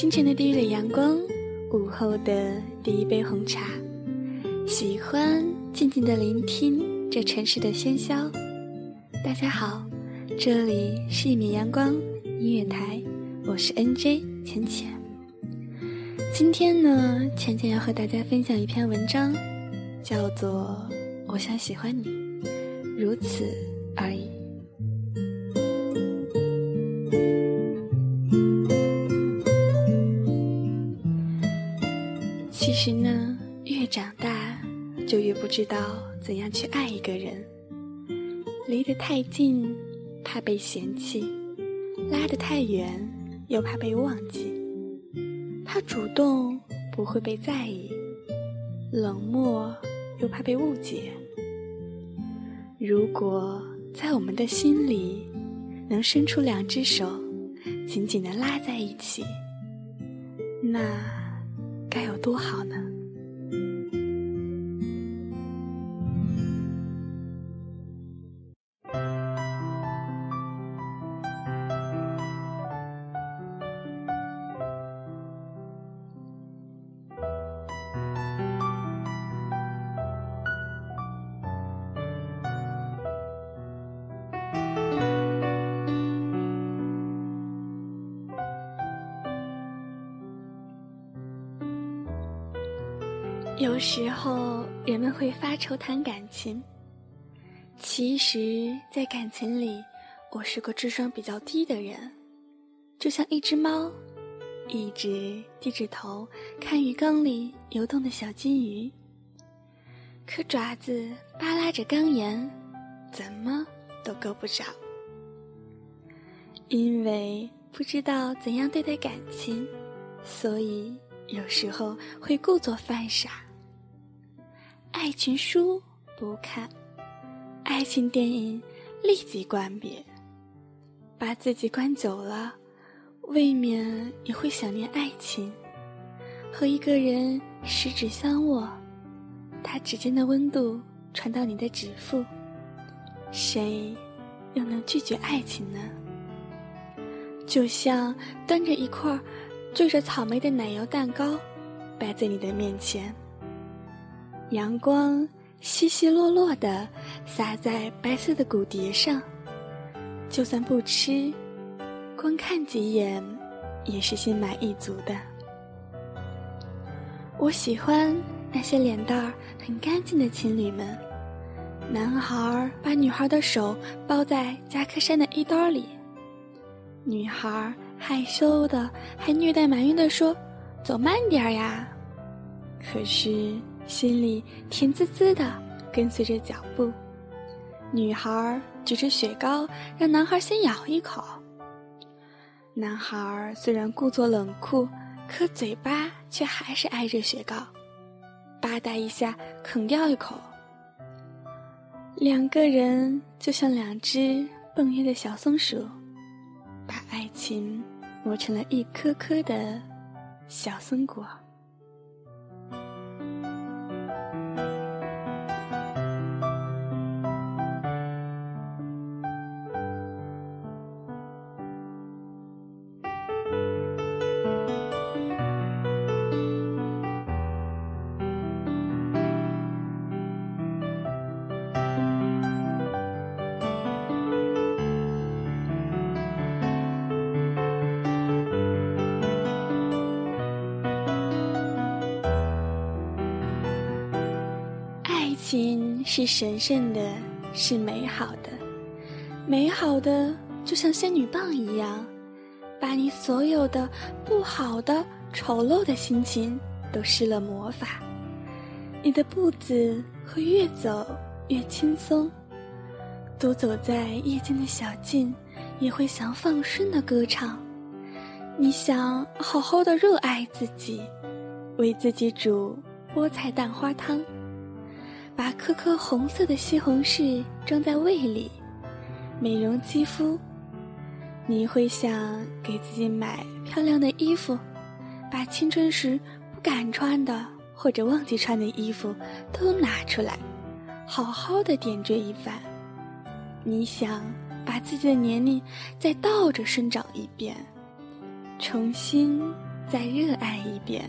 清晨的第一缕阳光，午后的第一杯红茶，喜欢静静的聆听这城市的喧嚣。大家好，这里是一米阳光音乐台，我是 NJ 浅浅。今天呢，浅浅要和大家分享一篇文章，叫做《我想喜欢你，如此而已》。长大就越不知道怎样去爱一个人。离得太近，怕被嫌弃；拉得太远，又怕被忘记。他主动不会被在意，冷漠又怕被误解。如果在我们的心里能伸出两只手，紧紧的拉在一起，那……该有多好呢？有时候人们会发愁谈感情，其实，在感情里，我是个智商比较低的人，就像一只猫，一直低着头看鱼缸里游动的小金鱼，可爪子扒拉着缸沿，怎么都够不着，因为不知道怎样对待感情，所以有时候会故作犯傻。爱情书不看，爱情电影立即关闭。把自己关久了，未免也会想念爱情。和一个人十指相握，他指尖的温度传到你的指腹，谁又能拒绝爱情呢？就像端着一块缀着草莓的奶油蛋糕，摆在你的面前。阳光稀稀落落的洒在白色的骨碟上，就算不吃，光看几眼也是心满意足的。我喜欢那些脸蛋儿很干净的情侣们，男孩把女孩的手包在夹克衫的衣兜里，女孩害羞的还略带埋怨的说：“走慢点儿呀。”可是。心里甜滋滋的，跟随着脚步。女孩举着雪糕，让男孩先咬一口。男孩虽然故作冷酷，可嘴巴却还是挨着雪糕，吧嗒一下啃掉一口。两个人就像两只蹦跃的小松鼠，把爱情磨成了一颗颗的小松果。是神圣的，是美好的，美好的就像仙女棒一样，把你所有的不好的、丑陋的心情都施了魔法。你的步子会越走越轻松，独走在夜间的小径，也会想放声的歌唱。你想好好的热爱自己，为自己煮菠菜蛋花汤。把颗颗红色的西红柿装在胃里，美容肌肤。你会想给自己买漂亮的衣服，把青春时不敢穿的或者忘记穿的衣服都拿出来，好好的点缀一番。你想把自己的年龄再倒着生长一遍，重新再热爱一遍。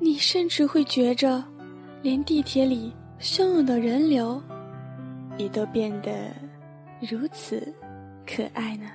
你甚至会觉着，连地铁里汹涌的人流，也都变得如此可爱呢。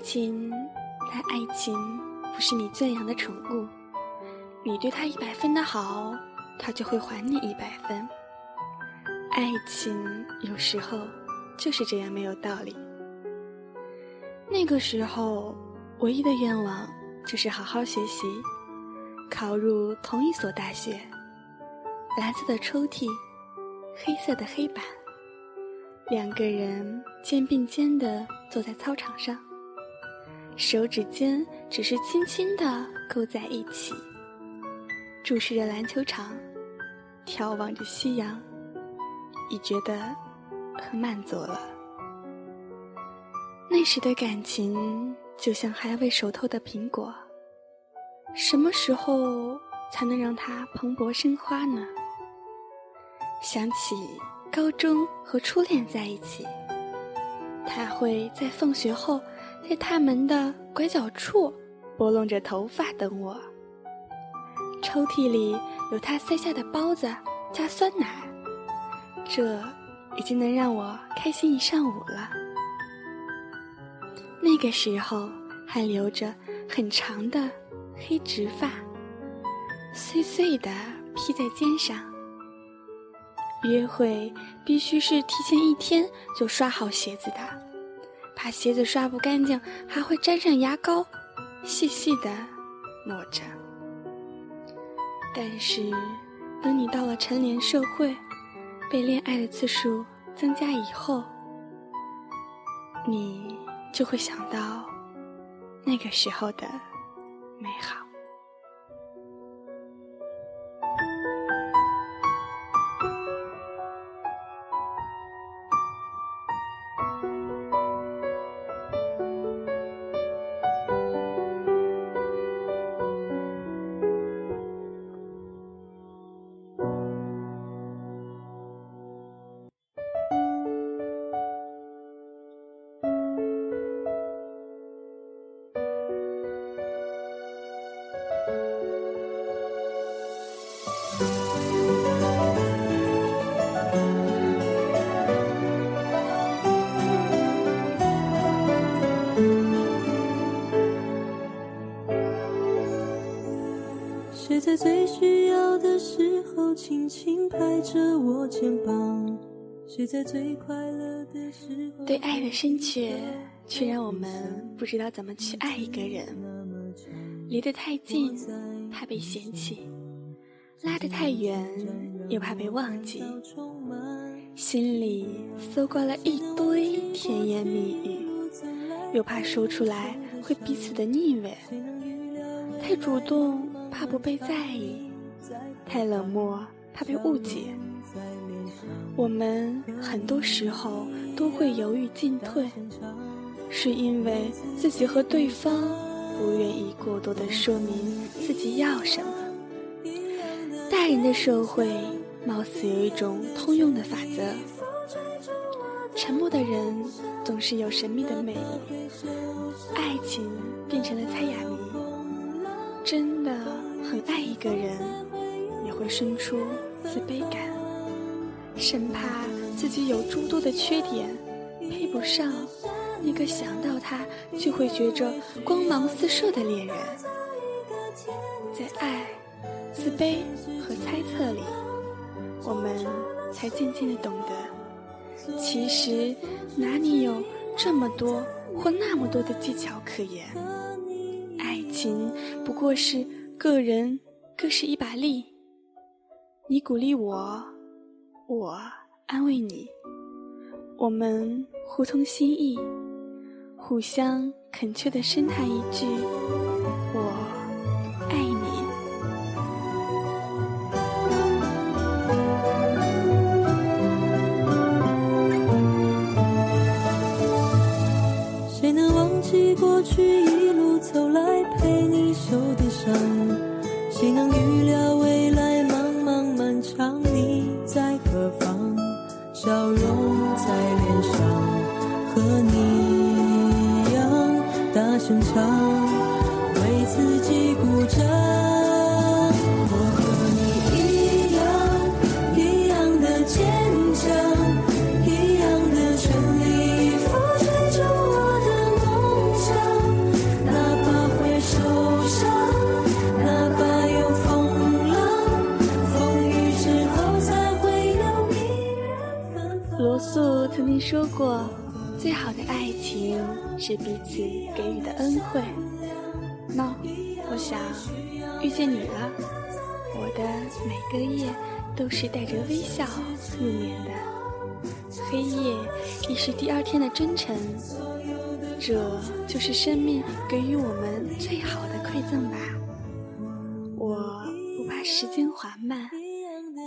情，但爱情不是你圈养的宠物。你对他一百分的好，他就会还你一百分。爱情有时候就是这样没有道理。那个时候，唯一的愿望就是好好学习，考入同一所大学。蓝色的抽屉，黑色的黑板，两个人肩并肩的坐在操场上。手指尖只是轻轻地勾在一起，注视着篮球场，眺望着夕阳，已觉得很满足了。那时的感情就像还未熟透的苹果，什么时候才能让它蓬勃生花呢？想起高中和初恋在一起，他会在放学后。在他门的拐角处，拨弄着头发等我。抽屉里有他塞下的包子加酸奶，这已经能让我开心一上午了。那个时候还留着很长的黑直发，碎碎的披在肩上。约会必须是提前一天就刷好鞋子的。怕鞋子刷不干净，还会沾上牙膏，细细的抹着。但是，等你到了成年社会，被恋爱的次数增加以后，你就会想到那个时候的轻轻拍着我肩膀。谁在最快乐的时候？对爱的深切，却让我们不知道怎么去爱一个人。离得太近，怕被嫌弃；拉得太远，又怕被忘记。心里搜刮了一堆甜言蜜语，又怕说出来会彼此的腻味。太主动。怕不被在意，太冷漠，怕被误解。我们很多时候都会犹豫进退，是因为自己和对方不愿意过多的说明自己要什么。大人的社会貌似有一种通用的法则：沉默的人总是有神秘的魅力。爱情变成了猜哑谜。真的很爱一个人，也会生出自卑感，生怕自己有诸多的缺点，配不上那个想到他就会觉着光芒四射的恋人。在爱、自卑和猜测里，我们才渐渐的懂得，其实哪里有这么多或那么多的技巧可言。爱情不过是个人各是一把力，你鼓励我，我安慰你，我们互通心意，互相恳切的深谈一句：“我爱你。”谁能忘记过去笑容在脸上，和你一样大声唱，为自己鼓掌。说过：“最好的爱情是彼此给予的恩惠。”那我想遇见你了，我的每个夜都是带着微笑入眠的。黑夜亦是第二天的真晨，这就是生命给予我们最好的馈赠吧。我不怕时间缓慢，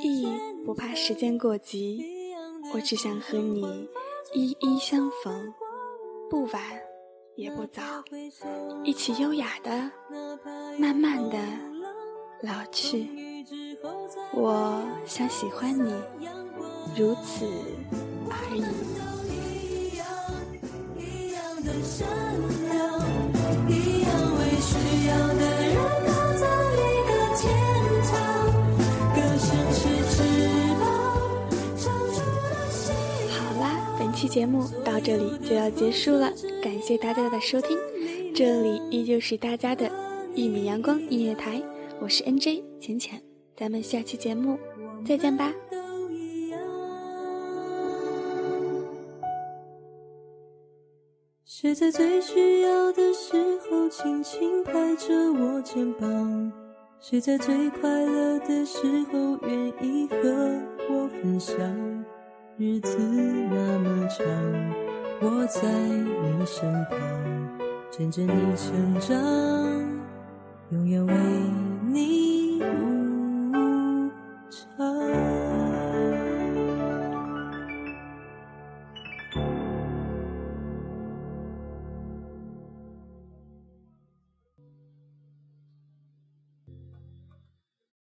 亦不怕时间过急，我只想和你一一相逢，不晚也不早，一起优雅的、慢慢的老去。我想喜欢你，如此而已。期节目到这里就要结束了，感谢大家的收听，这里依旧是大家的一米阳光音乐台，我是 NJ 浅浅，咱们下期节目再见吧。谁在最需要的时候轻轻拍着我肩膀？谁在最快乐的时候愿意和我分享？日子那么长，我在你身旁，见证你成长，永远为